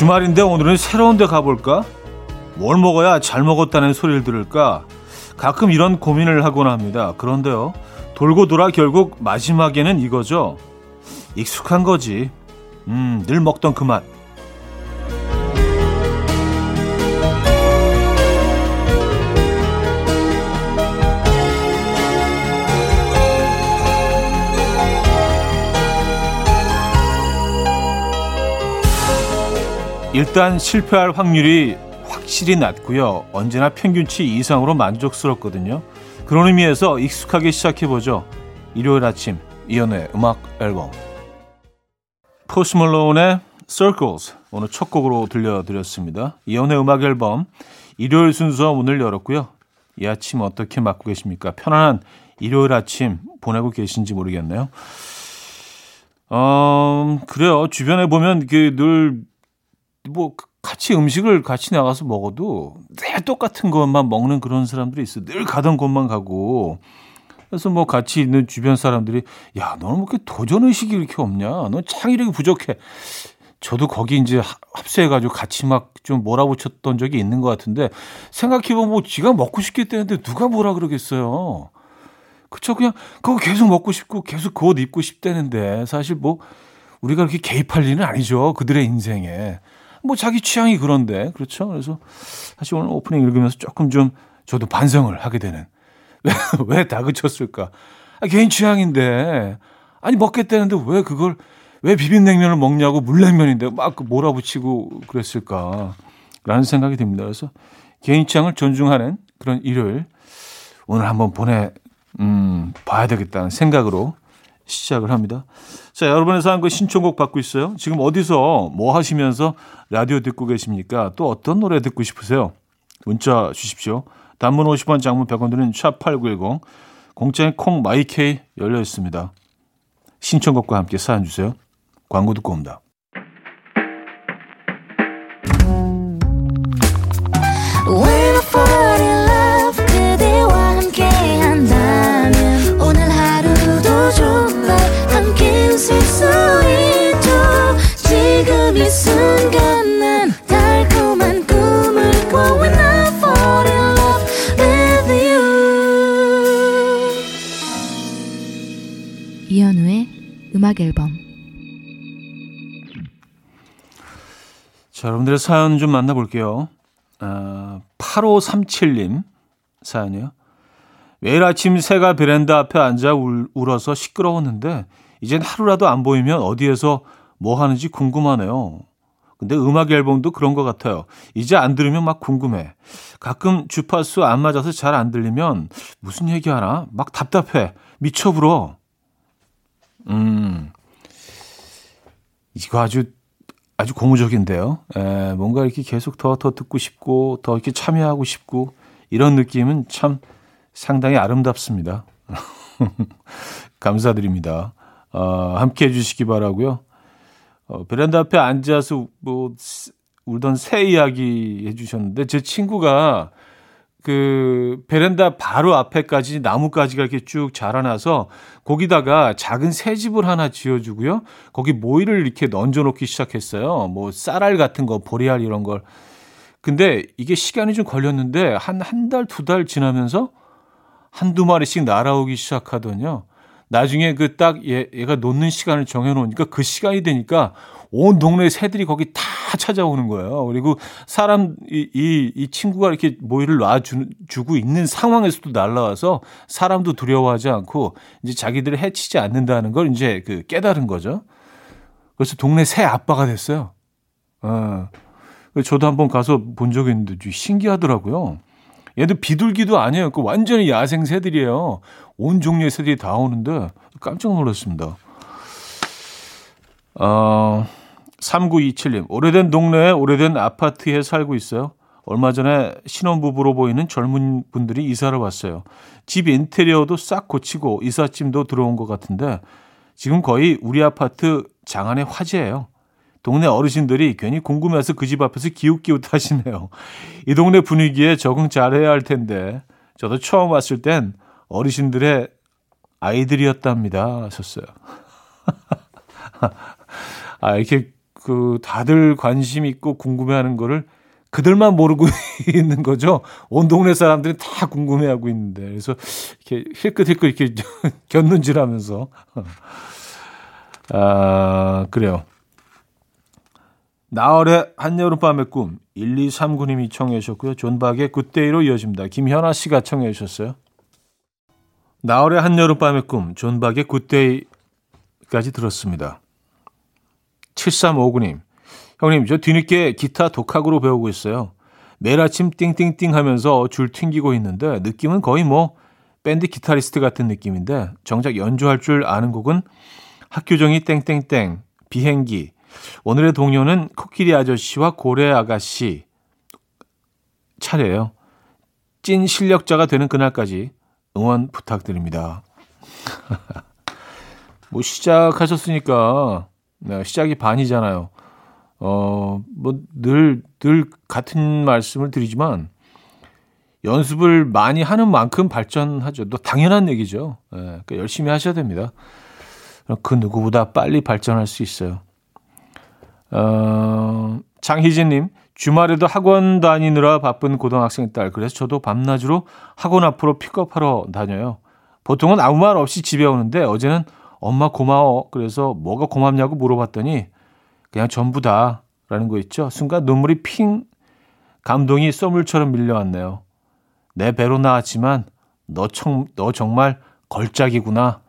주말인데 오늘은 새로운 데 가볼까? 뭘 먹어야 잘 먹었다는 소리를 들을까? 가끔 이런 고민을 하곤 합니다. 그런데요. 돌고 돌아 결국 마지막에는 이거죠. 익숙한 거지. 음, 늘 먹던 그 맛. 일단 실패할 확률이 확실히 낮고요. 언제나 평균치 이상으로 만족스럽거든요. 그런 의미에서 익숙하게 시작해보죠. 일요일 아침 이연의 음악 앨범 포스 멀론의 Circles 오늘 첫 곡으로 들려드렸습니다. 이연의 음악 앨범 일요일 순서 문을 열었고요. 이 아침 어떻게 맞고 계십니까? 편안한 일요일 아침 보내고 계신지 모르겠네요. 어, 그래요. 주변에 보면 그 늘 뭐 같이 음식을 같이 나가서 먹어도 늘 똑같은 것만 먹는 그런 사람들이 있어. 늘 가던 곳만 가고. 그래서 뭐 같이 있는 주변 사람들이 야, 너는 뭐 이렇게 도전 의식이 이렇게 없냐? 너 창의력이 부족해. 저도 거기 이제 합세해가지고 같이 막 좀 몰아붙였던 적이 있는 것 같은데 생각해보면 뭐 지가 먹고 싶겠다는데 누가 뭐라 그러겠어요. 그쵸? 그냥 그거 계속 먹고 싶고 계속 그 옷 입고 싶다는데 사실 뭐 우리가 그렇게 개입할 일은 아니죠. 그들의 인생에. 뭐 자기 취향이 그런데 그렇죠. 그래서 사실 오늘 오프닝 읽으면서 조금 좀 저도 반성을 하게 되는 왜, 왜 다그쳤을까? 아, 개인 취향인데 아니 먹겠다는데 왜 그걸 왜 비빔냉면을 먹냐고 물냉면인데 막그 몰아붙이고 그랬을까라는 생각이 듭니다. 그래서 개인 취향을 존중하는 그런 일요일 오늘 한번 보내 음, 봐야 되겠다는 생각으로 시작을 합니다. 자, 여러분의 사연과 신청곡 받고 있어요. 지금 어디서 뭐 하시면서 라디오 듣고 계십니까? 또 어떤 노래 듣고 싶으세요? 문자 주십시오. 단문 50원, 장문 100원 드는 샵8910 공짜인 콩 마이케이 열려 있습니다. 신청곡과 함께 사연 주세요. 광고 듣고 옵니다. 음악 앨범 자, 여러분들의 사연 좀 만나볼게요. 아, 8537님 사연이요. 매일 아침 새가 베란다 앞에 앉아 울, 울어서 시끄러웠는데 이젠 하루라도 안 보이면 어디에서 뭐 하는지 궁금하네요. 근데 음악 앨범도 그런 것 같아요. 이제 안 들으면 막 궁금해. 가끔 주파수 안 맞아서 잘 안 들리면 무슨 얘기하나? 막 답답해. 미쳐 불어. 음, 이거 아주 아주 고무적인데요. 에, 뭔가 이렇게 계속 더, 더 듣고 싶고, 더 이렇게 참여하고 싶고, 이런 느낌은 참 상당히 아름답습니다. 감사드립니다. 어, 함께 해주시기 바라고요 어, 베란다 앞에 앉아서 뭐, 울던 새 이야기 해주셨는데, 제 친구가 그 베란다 바로 앞에까지 나무가지가 이렇게 쭉 자라나서 거기다가 작은 새 집을 하나 지어주고요. 거기 모이를 이렇게 얹어놓기 시작했어요. 뭐 쌀알 같은 거, 보리알 이런 걸. 근데 이게 시간이 좀 걸렸는데 한 한 달, 두달 지나면서 한두 마리씩 날아오기 시작하더니요. 나중에 그 딱 얘, 얘가 놓는 시간을 정해놓으니까 그 시간이 되니까 온 동네 새들이 거기 다 찾아오는 거예요. 그리고 사람 이, 이, 이 친구가 이렇게 모이를 놔주고 있는 상황에서도 날라와서 사람도 두려워하지 않고 이제 자기들을 해치지 않는다는 걸 이제 그 깨달은 거죠. 그래서 동네 새 아빠가 됐어요. 어. 저도 한번 가서 본 적이 있는데 신기하더라고요. 얘도 비둘기도 아니에요. 그 완전히 야생 새들이에요. 온 종류의 새들이 다 오는데 깜짝 놀랐습니다. 어, 3927님, 오래된 동네에 오래된 아파트에 살고 있어요. 얼마 전에 신혼부부로 보이는 젊은 분들이 이사를 왔어요. 집 인테리어도 싹 고치고 이삿짐도 들어온 것 같은데 지금 거의 우리 아파트 장안의 화제예요. 동네 어르신들이 괜히 궁금해서 그 집 앞에서 기웃기웃 하시네요. 이 동네 분위기에 적응 잘해야 할 텐데 저도 처음 왔을 땐 어르신들의 아이들이었답니다 하셨어요. 아, 이렇게 그 다들 관심 있고 궁금해하는 거를 그들만 모르고 있는 거죠. 온 동네 사람들이 다 궁금해하고 있는데 그래서 이렇게 힐끗힐끗 이렇게 곁눈질하면서 아 그래요. 나얼의 한여름밤의 꿈 1239님이 청해 주셨고요. 존박의 Good Day로 이어집니다. 김현아 씨가 청해 주셨어요. 나월의 한여름밤의 꿈 존박의 굿데이까지 들었습니다. 7359님 형님 저 뒤늦게 기타 독학으로 배우고 있어요. 매일 아침 띵띵띵 하면서 줄 튕기고 있는데 느낌은 거의 뭐 밴드 기타리스트 같은 느낌인데 정작 연주할 줄 아는 곡은 학교정이 땡땡땡 비행기 오늘의 동료는 코끼리 아저씨와 고래 아가씨 차례예요. 찐 실력자가 되는 그날까지 응원 부탁드립니다. 뭐 시작하셨으니까 네, 시작이 반이잖아요. 어, 뭐늘늘 같은 말씀을 드리지만 연습을 많이 하는 만큼 발전하죠. 또 당연한 얘기죠. 예, 그러니까 열심히 하셔야 됩니다. 그 누구보다 빨리 발전할 수 있어요. 어, 장희진님, 주말에도 학원 다니느라 바쁜 고등학생 딸. 그래서 저도 밤낮으로 학원 앞으로 픽업하러 다녀요. 보통은 아무 말 없이 집에 오는데 어제는 엄마 고마워. 그래서 뭐가 고맙냐고 물어봤더니 그냥 전부 다 라는 거 있죠. 순간 눈물이 핑 감동이 쏘물처럼 밀려왔네요. 내 배로 나왔지만 너, 청, 너 정말 걸작이구나.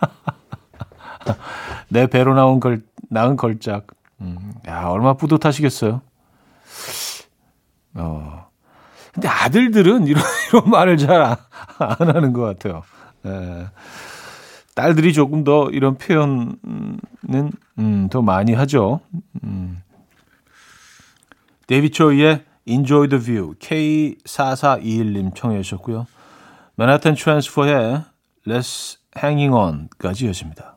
내 배로 나온 걸, 나은 걸작. 음, 야, 얼마나 뿌듯하시겠어요. 어. 근데 아들들은 이런, 이런 말을 잘 안 하는 것 같아요. 예. 딸들이 조금 더 이런 표현은, 음, 더 많이 하죠. 음. 데이비 초이의 Enjoy the View, K4421님 청해 주셨고요. 맨하탄 트랜스퍼의 Let's Hanging On까지 이어집니다.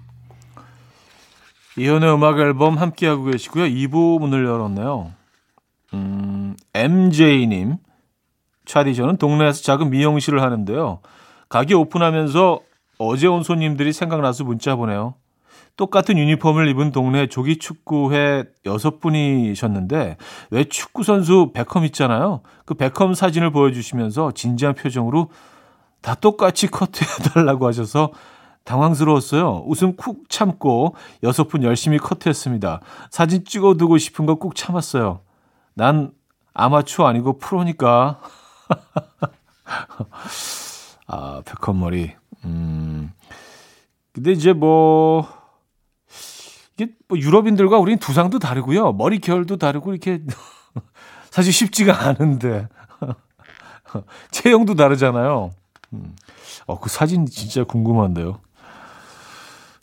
이현의 음악 앨범 함께하고 계시고요. 2부 문을 열었네요. 음, MJ님. 차디 저는 동네에서 작은 미용실을 하는데요. 가게 오픈하면서 어제 온 손님들이 생각나서 문자 보내요. 똑같은 유니폼을 입은 동네 조기 축구회 여섯 분이셨는데 왜 축구 선수 베컴 있잖아요. 그 베컴 사진을 보여주시면서 진지한 표정으로 다 똑같이 커트해 달라고 하셔서 당황스러웠어요. 웃음 쿡 참고 여섯 분 열심히 커트했습니다. 사진 찍어두고 싶은 거 꾹 참았어요. 난 아마추어 아니고 프로니까. 아, 백헌 머리. 음. 근데 이제 뭐, 이게 뭐 유럽인들과 우리는 두상도 다르고요. 머리 결도 다르고 이렇게 사실 쉽지가 않은데. 체형도 다르잖아요. 음. 어, 그 사진 진짜 궁금한데요.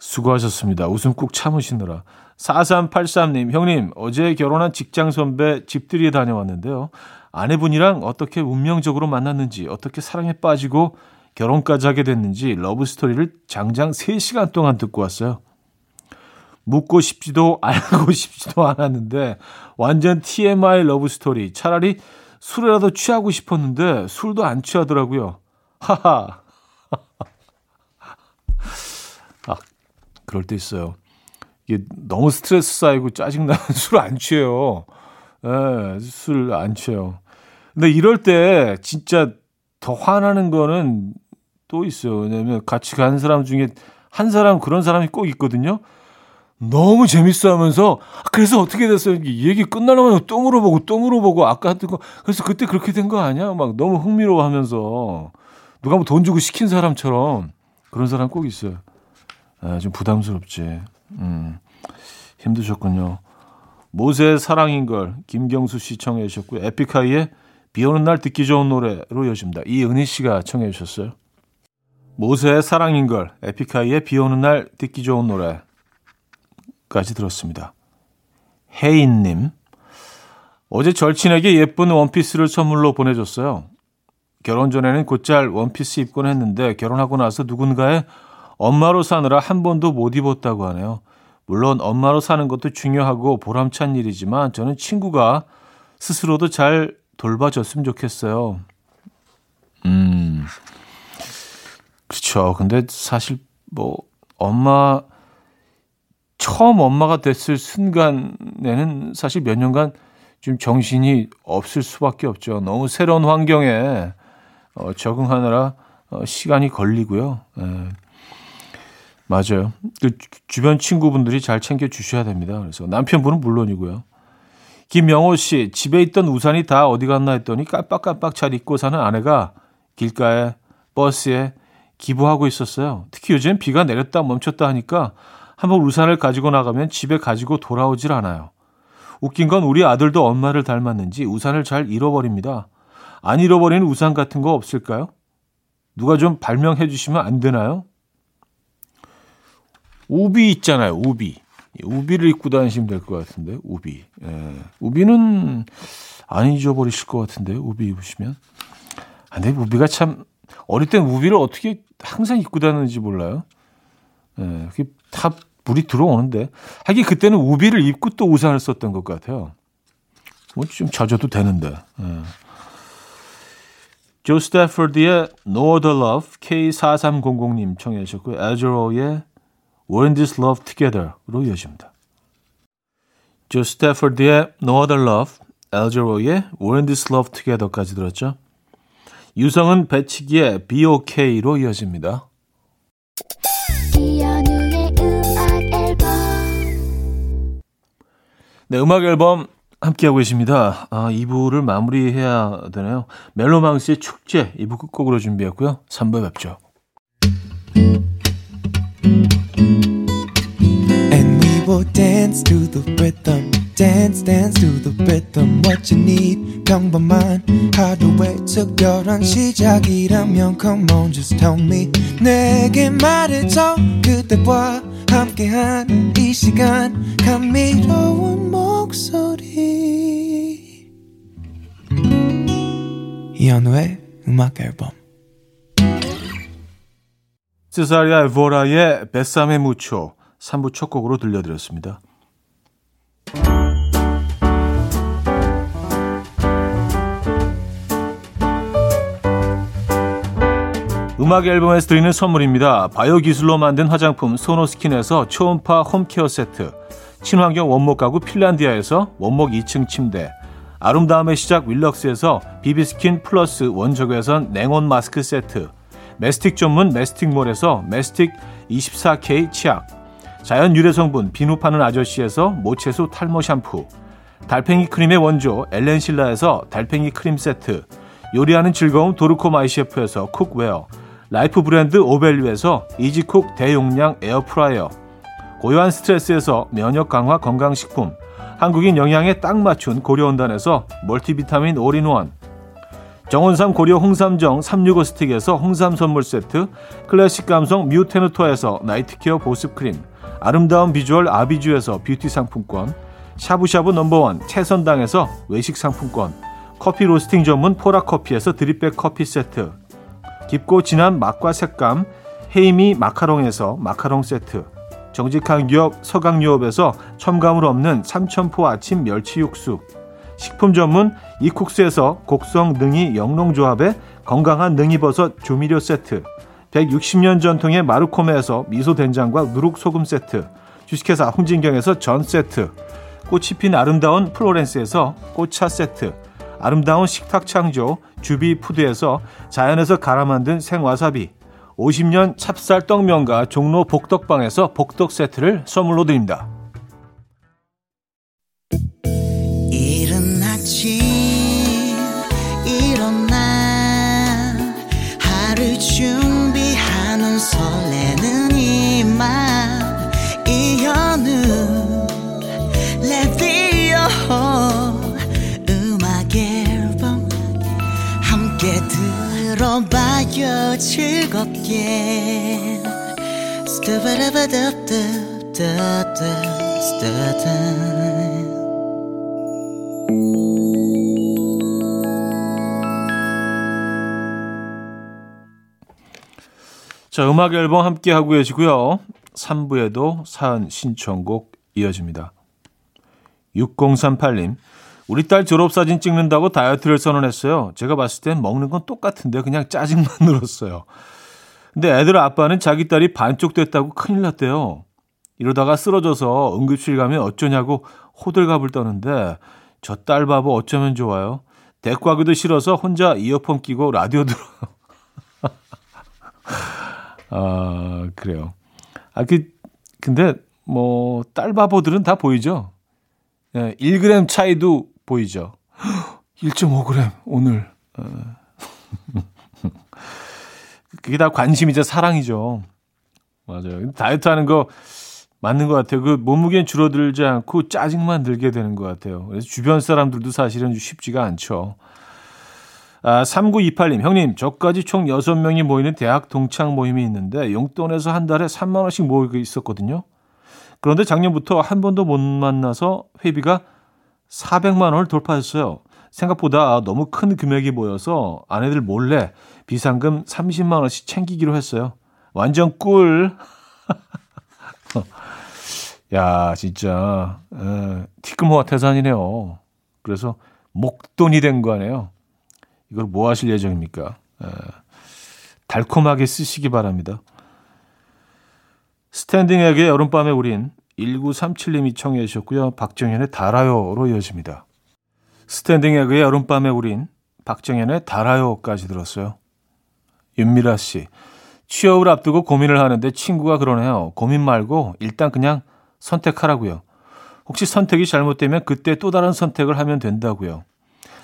수고하셨습니다. 웃음 꾹 참으시느라. 4383님, 형님, 어제 결혼한 직장 선배 집들이에 다녀왔는데요. 아내분이랑 어떻게 운명적으로 만났는지, 어떻게 사랑에 빠지고 결혼까지 하게 됐는지 러브스토리를 장장 3시간 동안 듣고 왔어요. 묻고 싶지도 알고 싶지도 않았는데 완전 TMI 러브스토리. 차라리 술이라도 취하고 싶었는데 술도 안 취하더라고요. 하하. 그럴 때 있어요. 이게 너무 스트레스 쌓이고 짜증나면 술 안 취해요. 예, 술 안 취해요. 근데 이럴 때 진짜 더 화나는 거는 또 있어요. 왜냐면 같이 간 사람 중에 한 사람 그런 사람이 꼭 있거든요. 너무 재밌어 하면서 그래서 어떻게 됐어요? 얘기 끝나려면 또 물어보고 또 물어보고 아까 했던 거 그래서 그때 그렇게 된 거 아니야? 막 너무 흥미로워 하면서 누가 뭐 돈 주고 시킨 사람처럼 그런 사람 꼭 있어요. 아, 좀 부담스럽지. 음, 힘드셨군요. 모세의 사랑인 걸 김경수 씨 청해 주셨고요. 에픽하이의 비 오는 날 듣기 좋은 노래로 이어집니다. 이은희 씨가 청해 주셨어요. 모세의 사랑인 걸 에픽하이의 비 오는 날 듣기 좋은 노래까지 들었습니다. 혜인님. 어제 절친에게 예쁜 원피스를 선물로 보내줬어요. 결혼 전에는 곧잘 원피스 입곤 했는데 결혼하고 나서 누군가의 엄마로 사느라 한 번도 못 입었다고 하네요. 물론 엄마로 사는 것도 중요하고 보람찬 일이지만 저는 친구가 스스로도 잘 돌봐줬으면 좋겠어요. 음, 그렇죠. 근데 사실 뭐 엄마 처음 엄마가 됐을 순간에는 사실 몇 년간 좀 정신이 없을 수밖에 없죠. 너무 새로운 환경에 어, 적응하느라 어, 시간이 걸리고요. 예. 맞아요. 그 주변 친구분들이 잘 챙겨 주셔야 됩니다. 그래서 남편분은 물론이고요. 김영호 씨, 집에 있던 우산이 다 어디 갔나 했더니 깜빡깜빡 잘 입고 사는 아내가 길가에 버스에 기부하고 있었어요. 특히 요즘 비가 내렸다 멈췄다 하니까 한번 우산을 가지고 나가면 집에 가지고 돌아오질 않아요. 웃긴 건 우리 아들도 엄마를 닮았는지 우산을 잘 잃어버립니다. 안 잃어버리는 우산 같은 거 없을까요? 누가 좀 발명해 주시면 안 되나요? 우비 있잖아요, 우비. 우비를 입고 다니시면 될 것 같은데, 우비. 예. 우비는 안 잊어버리실 것 같은데, 우비 입으시면. 아, 근데 우비가 참, 어릴 땐 우비를 어떻게 항상 입고 다니는지 몰라요. 예. 그게 다 물이 들어오는데. 하긴 그때는 우비를 입고 또 우산을 썼던 것 같아요. 뭐좀 젖어도 되는데. 예. 조 스태퍼드의 No Other Love K4300님 청해 주셨고요. 에즈로의 We're in This Love Together로 이어집니다. 조 스태퍼드의 No Other Love, 엘제로의 We're in This Love Together까지 들었죠. 유성은 배치기의 Be OK로 이어집니다. 네, 음악 앨범 함께하고 계십니다. 아, 2부를 마무리해야 되네요. 멜로망스의 축제 2부 끝곡으로 준비했고요. 3부에 뵙죠. Dance to the rhythm. Dance, dance to the rhythm. What you need, 평범한 하루의 특별한 시작이라면 Come on, just tell me. 내게 말해줘. 그대와 함께한 이 시간. 감미로운 목소리. 이현우의 음악 앨범. 세사리아 에보라의 Bésame Mucho 3부 첫 곡으로 들려드렸습니다. 음악 앨범에서 드리는 선물입니다. 바이오 기술로 만든 화장품 소노스킨에서 초음파 home care 세트, 친환경 원목 가구 핀란디아에서 원목 2층 침대, 아름다움의 시작 윌럭스에서 비비스킨 플러스 원적외선 냉온 마스크 세트, 메스틱 전문 메스틱몰에서 메스틱 24K 치약, 자연 유래 성분 비누 파는 아저씨에서 모체수 탈모 샴푸, 달팽이 크림의 원조 엘렌실라에서 달팽이 크림 세트, 요리하는 즐거움 도르코 마이 셰프에서 cookware, life 브랜드 오벨류에서 이지쿡 대용량 에어프라이어, 고요한 스트레스에서 면역 강화 건강식품, 한국인 영양에 딱 맞춘 고려은단에서 멀티비타민 올인원, 정원삼 고려 홍삼정 365 스틱에서 홍삼 선물 세트, 클래식 감성 뮤테누토에서 night care 보습크림, 아름다운 비주얼 아비주에서 뷰티 상품권, 샤브샤브 number one 채선당에서 외식 상품권, 커피 로스팅 전문 포라커피에서 drip bag 커피 세트, 깊고 진한 맛과 색감 헤이미 마카롱에서 마카롱 세트, 정직한 기업 서강유업에서 첨가물 없는 삼천포 아침 멸치 육수, 식품 전문 이쿡스에서 곡성 능이 영농조합의 건강한 능이버섯 조미료 세트 160년 전통의 마르코메에서 미소된장과 누룩소금 세트 주식회사 홍진경에서 전 세트 꽃이 핀 아름다운 플로렌스에서 꽃차 세트 아름다운 식탁 창조 주비푸드에서 자연에서 갈아 만든 생와사비 50년 찹쌀 떡 면과 종로 복덕방에서 복덕 세트를 선물로 드립니다. 들어봐요 즐겁게 스타바라바답답답답 스타타 자, 음악 앨범 함께 하고 계시고요. 3부에도 사연 신청곡 이어집니다. 6038님. 우리 딸 졸업사진 찍는다고 다이어트를 선언했어요. 제가 봤을 땐 먹는 건 똑같은데 그냥 짜증만 늘었어요. 근데 애들 아빠는 자기 딸이 반쪽 됐다고 큰일 났대요. 이러다가 쓰러져서 응급실 가면 어쩌냐고 호들갑을 떠는데 저 딸 바보 어쩌면 좋아요. 대꾸하기도 싫어서 혼자 이어폰 끼고 라디오 들어요. 아, 그래요. 아, 그, 근데 뭐, 딸 바보들은 다 보이죠? 예, 1g 차이도 보이죠? 1.5g, 오늘. 어. 그게 다 관심이자 사랑이죠. 맞아요. 다이어트 하는 거 맞는 것 같아요. 그 몸무게는 줄어들지 않고 짜증만 들게 되는 것 같아요. 그래서 주변 사람들도 사실은 쉽지가 않죠. 아, 3928님, 형님, 저까지 총 6명이 모이는 대학 동창 모임이 있는데 용돈에서 한 달에 3만원씩 모이고 있었거든요. 그런데 작년부터 한 번도 못 만나서 회비가 400만 원을 돌파했어요. 생각보다 너무 큰 금액이 모여서 아내들 몰래 비상금 30만 원씩 챙기기로 했어요. 완전 꿀. 야, 진짜, 에, 티끌모아 태산이네요. 그래서 목돈이 된거 아니에요. 이걸 뭐 하실 예정입니까? 에, 달콤하게 쓰시기 바랍니다. 스탠딩에게 여름밤에 우린 1937님이 청해 주셨고요. 박정현의 달아요로 이어집니다. 스탠딩에게 여름밤에 우린 박정현의 달아요까지 들었어요. 윤미라 씨. 취업을 앞두고 고민을 하는데 친구가 그러네요. 고민 말고 일단 그냥 선택하라고요. 혹시 선택이 잘못되면 그때 또 다른 선택을 하면 된다고요.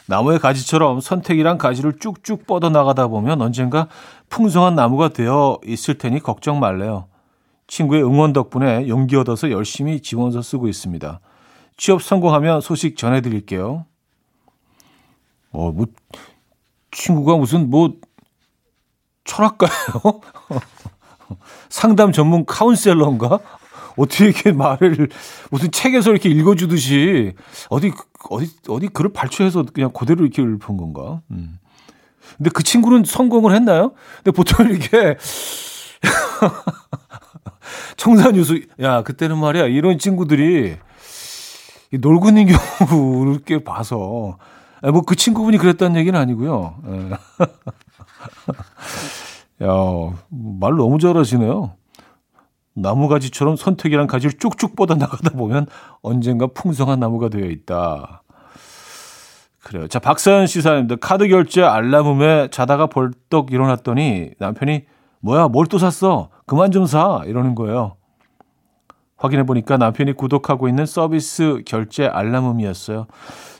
나무의 가지처럼 선택이란 가지를 쭉쭉 뻗어 나가다 보면 언젠가 풍성한 나무가 되어 있을 테니 걱정 말래요. 친구의 응원 덕분에 용기 얻어서 열심히 지원서 쓰고 있습니다. 취업 성공하면 소식 전해드릴게요. 어, 뭐, 친구가 무슨 뭐, 철학가예요? 상담 전문 카운셀러인가? 어떻게 이렇게 말을 무슨 책에서 이렇게 읽어주듯이 어디 어디 어디 글을 발췌해서 그냥 그대로 이렇게 읊은 건가? 음. 근데 그 친구는 성공을 했나요? 근데 보통 이렇게 청산유수 야 그때는 말이야 이런 친구들이 놀고 있는 경우를 이렇게 봐서 뭐 그 친구분이 그랬다는 얘기는 아니고요. 예. 야, 말 너무 잘하시네요. 나무가지처럼 선택이란 가지를 쭉쭉 뻗어 나가다 보면 언젠가 풍성한 나무가 되어 있다. 그래요. 자, 박사연 시사님들 카드 결제 알람음에 자다가 벌떡 일어났더니 남편이 뭐야, 뭘 또 샀어? 그만 좀 사. 이러는 거예요. 확인해 보니까 남편이 구독하고 있는 서비스 결제 알람음이었어요.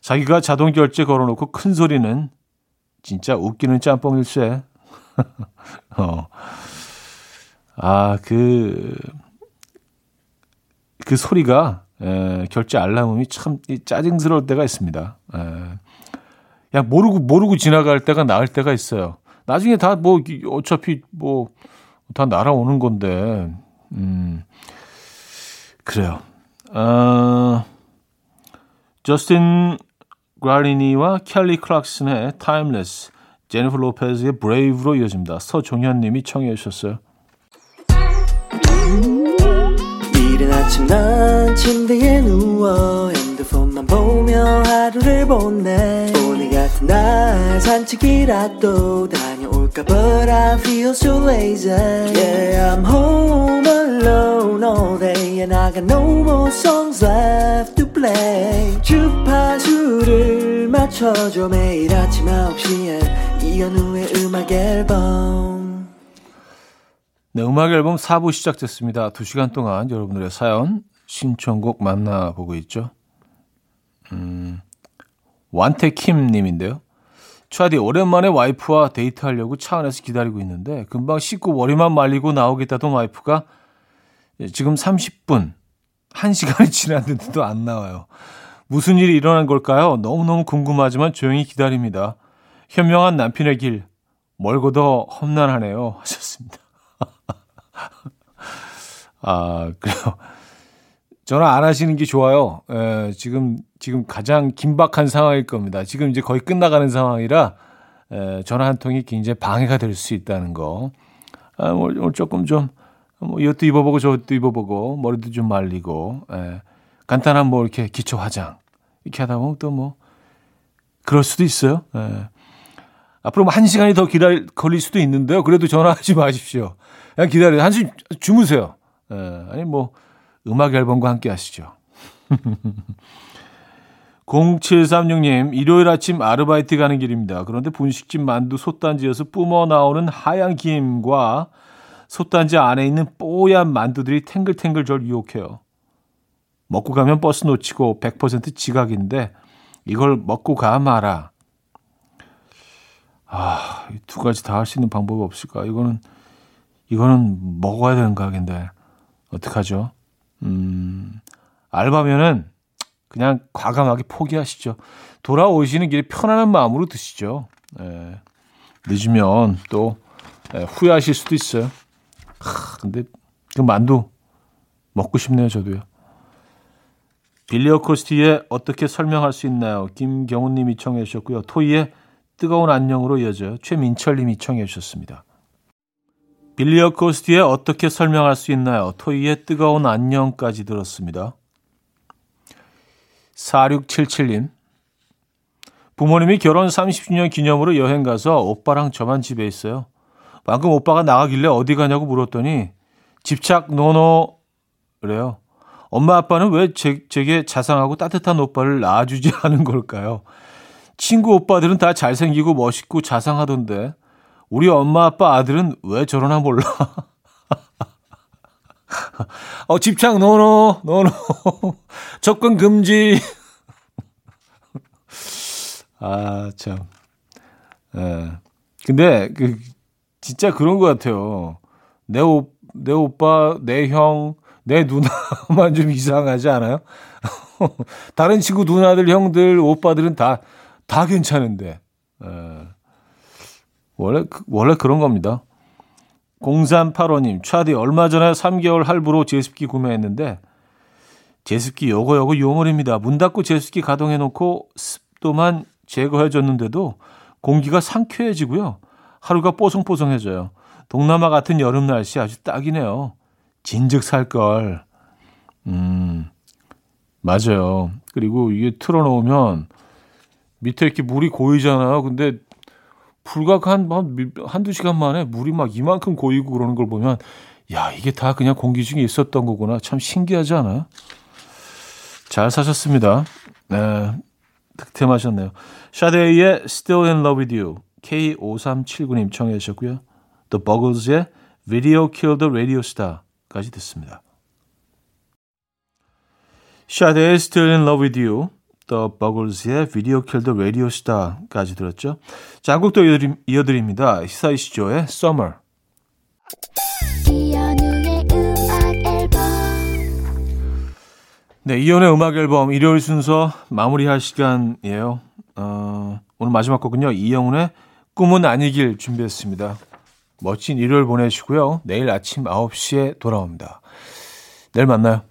자기가 자동 결제 걸어놓고 큰 소리는 진짜 웃기는 짬뽕일세. 어. 아, 그, 그 소리가, 에, 결제 알람음이 참 짜증스러울 때가 있습니다. 에, 그냥 모르고, 모르고 지나갈 때가 나을 때가 있어요. 나중에 다 뭐, 어차피 뭐, 다 날아오는 건데, 음, 그래요. 어, 저스틴 그라리니와 켈리 클락슨의 Timeless, 제니퍼 로페즈의 Brave로 이어집니다. 서종현 님이 청해 주셨어요. 이른 아침 난 침대에 누워 핸드폰만 보며 하루를 보내 오늘 같은 날 산책이라도 다 녀올까 But I feel so lazy Yeah I'm home alone all day And I got no more songs left to play 주파수를 맞춰줘 매일 아침 9시에 이현우의 음악 앨범 네, 음악 앨범 4부 시작됐습니다. 2시간 동안 여러분들의 사연, 신청곡 만나보고 있죠. 음, 완태킴 님인데요. 차디 오랜만에 와이프와 데이트하려고 차 안에서 기다리고 있는데 금방 씻고 머리만 말리고 나오겠다던 와이프가 지금 30분, 1시간이 지났는데도 안 나와요. 무슨 일이 일어난 걸까요? 너무너무 궁금하지만 조용히 기다립니다. 현명한 남편의 길, 멀고도 험난하네요. 하셨습니다. 아, 그래요. 전화 안 하시는 게 좋아요. 에, 지금 지금 가장 긴박한 상황일 겁니다. 지금 이제 거의 끝나가는 상황이라 에, 전화 한 통이 굉장히 방해가 될 수 있다는 거. 아, 오늘, 오늘 조금 좀 뭐 이것도 입어보고 저것도 입어보고 머리도 좀 말리고 에, 간단한 뭐 이렇게 기초 화장 이렇게 하다 보면 또 뭐 그럴 수도 있어요. 에. 앞으로 뭐 한 시간이 더 기다릴 걸릴 수도 있는데요. 그래도 전화하지 마십시오. 그냥 기다려 한시 주무세요. 에, 아니 뭐 음악 앨범과 함께 하시죠. 0736님, 일요일 아침 아르바이트 가는 길입니다. 그런데 분식집 만두 솥단지에서 뿜어 나오는 하얀 김과 솥단지 안에 있는 뽀얀 만두들이 탱글탱글 절 유혹해요. 먹고 가면 버스 놓치고 100% 지각인데 이걸 먹고 가 마라. 아, 이두 가지 다 할 수 있는 방법이 없을까? 이거는 이거는 먹어야 되는 가게인데 어떡하죠? 음, 알바면은 그냥 과감하게 포기하시죠. 돌아오시는 길에 편안한 마음으로 드시죠. 예, 늦으면 또 예, 후회하실 수도 있어요. 하, 근데 그 만두 먹고 싶네요, 저도요. 빌리어 코스티의 어떻게 설명할 수 있나요? 김경훈 님이 청해 주셨고요. 토이의 뜨거운 안녕으로 이어져요. 최민철 님이 청해 주셨습니다. 빌리어 코스티의 어떻게 설명할 수 있나요? 토이의 뜨거운 안녕까지 들었습니다. 4677님. 부모님이 결혼 30주년 기념으로 여행 가서 오빠랑 저만 집에 있어요. 방금 오빠가 나가길래 어디 가냐고 물었더니 집착 노노 그래요. 엄마 아빠는 왜 제, 제게 자상하고 따뜻한 오빠를 낳아주지 않은 걸까요? 친구 오빠들은 다 잘생기고 멋있고 자상하던데 우리 엄마 아빠 아들은 왜 저러나 몰라. 어, 집착 노노, 노노. 접근 금지. 아, 참. 예. 근데, 그, 진짜 그런 것 같아요. 내 오, 내 오빠, 내 형, 내 누나만 좀 이상하지 않아요? 다른 친구 누나들, 형들, 오빠들은 다, 다 괜찮은데. 예. 원래, 그- 원래 그런 겁니다. 0385님, 차디 얼마 전에 3개월 할부로 제습기 구매했는데 제습기 요거 요거 요물입니다. 문 닫고 제습기 가동해 놓고 습도만 제거해 줬는데도 공기가 상쾌해지고요. 하루가 뽀송뽀송해져요. 동남아 같은 여름 날씨 아주 딱이네요. 진즉 살 걸. 음. 맞아요. 그리고 이게 틀어 놓으면 밑에 이렇게 물이 고이잖아요. 근데 불과 한, 한, 미- 한두 시간 만에 물이 막 이만큼 고이고 그러는 걸 보면, 야, 이게 다 그냥 공기 중에 있었던 거구나. 참 신기하지 않아요? 잘 사셨습니다. 네. 득템하셨네요. 샤데이의 Still in Love with You. K5379님 청해 주셨고요. The Buggles의 Video Kill the Radio Star까지 듣습니다. 샤데의 Still in Love with You. The Buggles의 Video Kill the Radio Star까지 들었죠. 자, 한곡더 이어드립니다. 히사이 시조의 Summer. 네, 이연의 음악 앨범 일요일 순서 마무리할 시간이에요. 어, 오늘 마지막 곡은요. 이영훈의 꿈은 아니길 준비했습니다. 멋진 일요일 보내시고요. 내일 아침 9시에 돌아옵니다. 내일 만나요.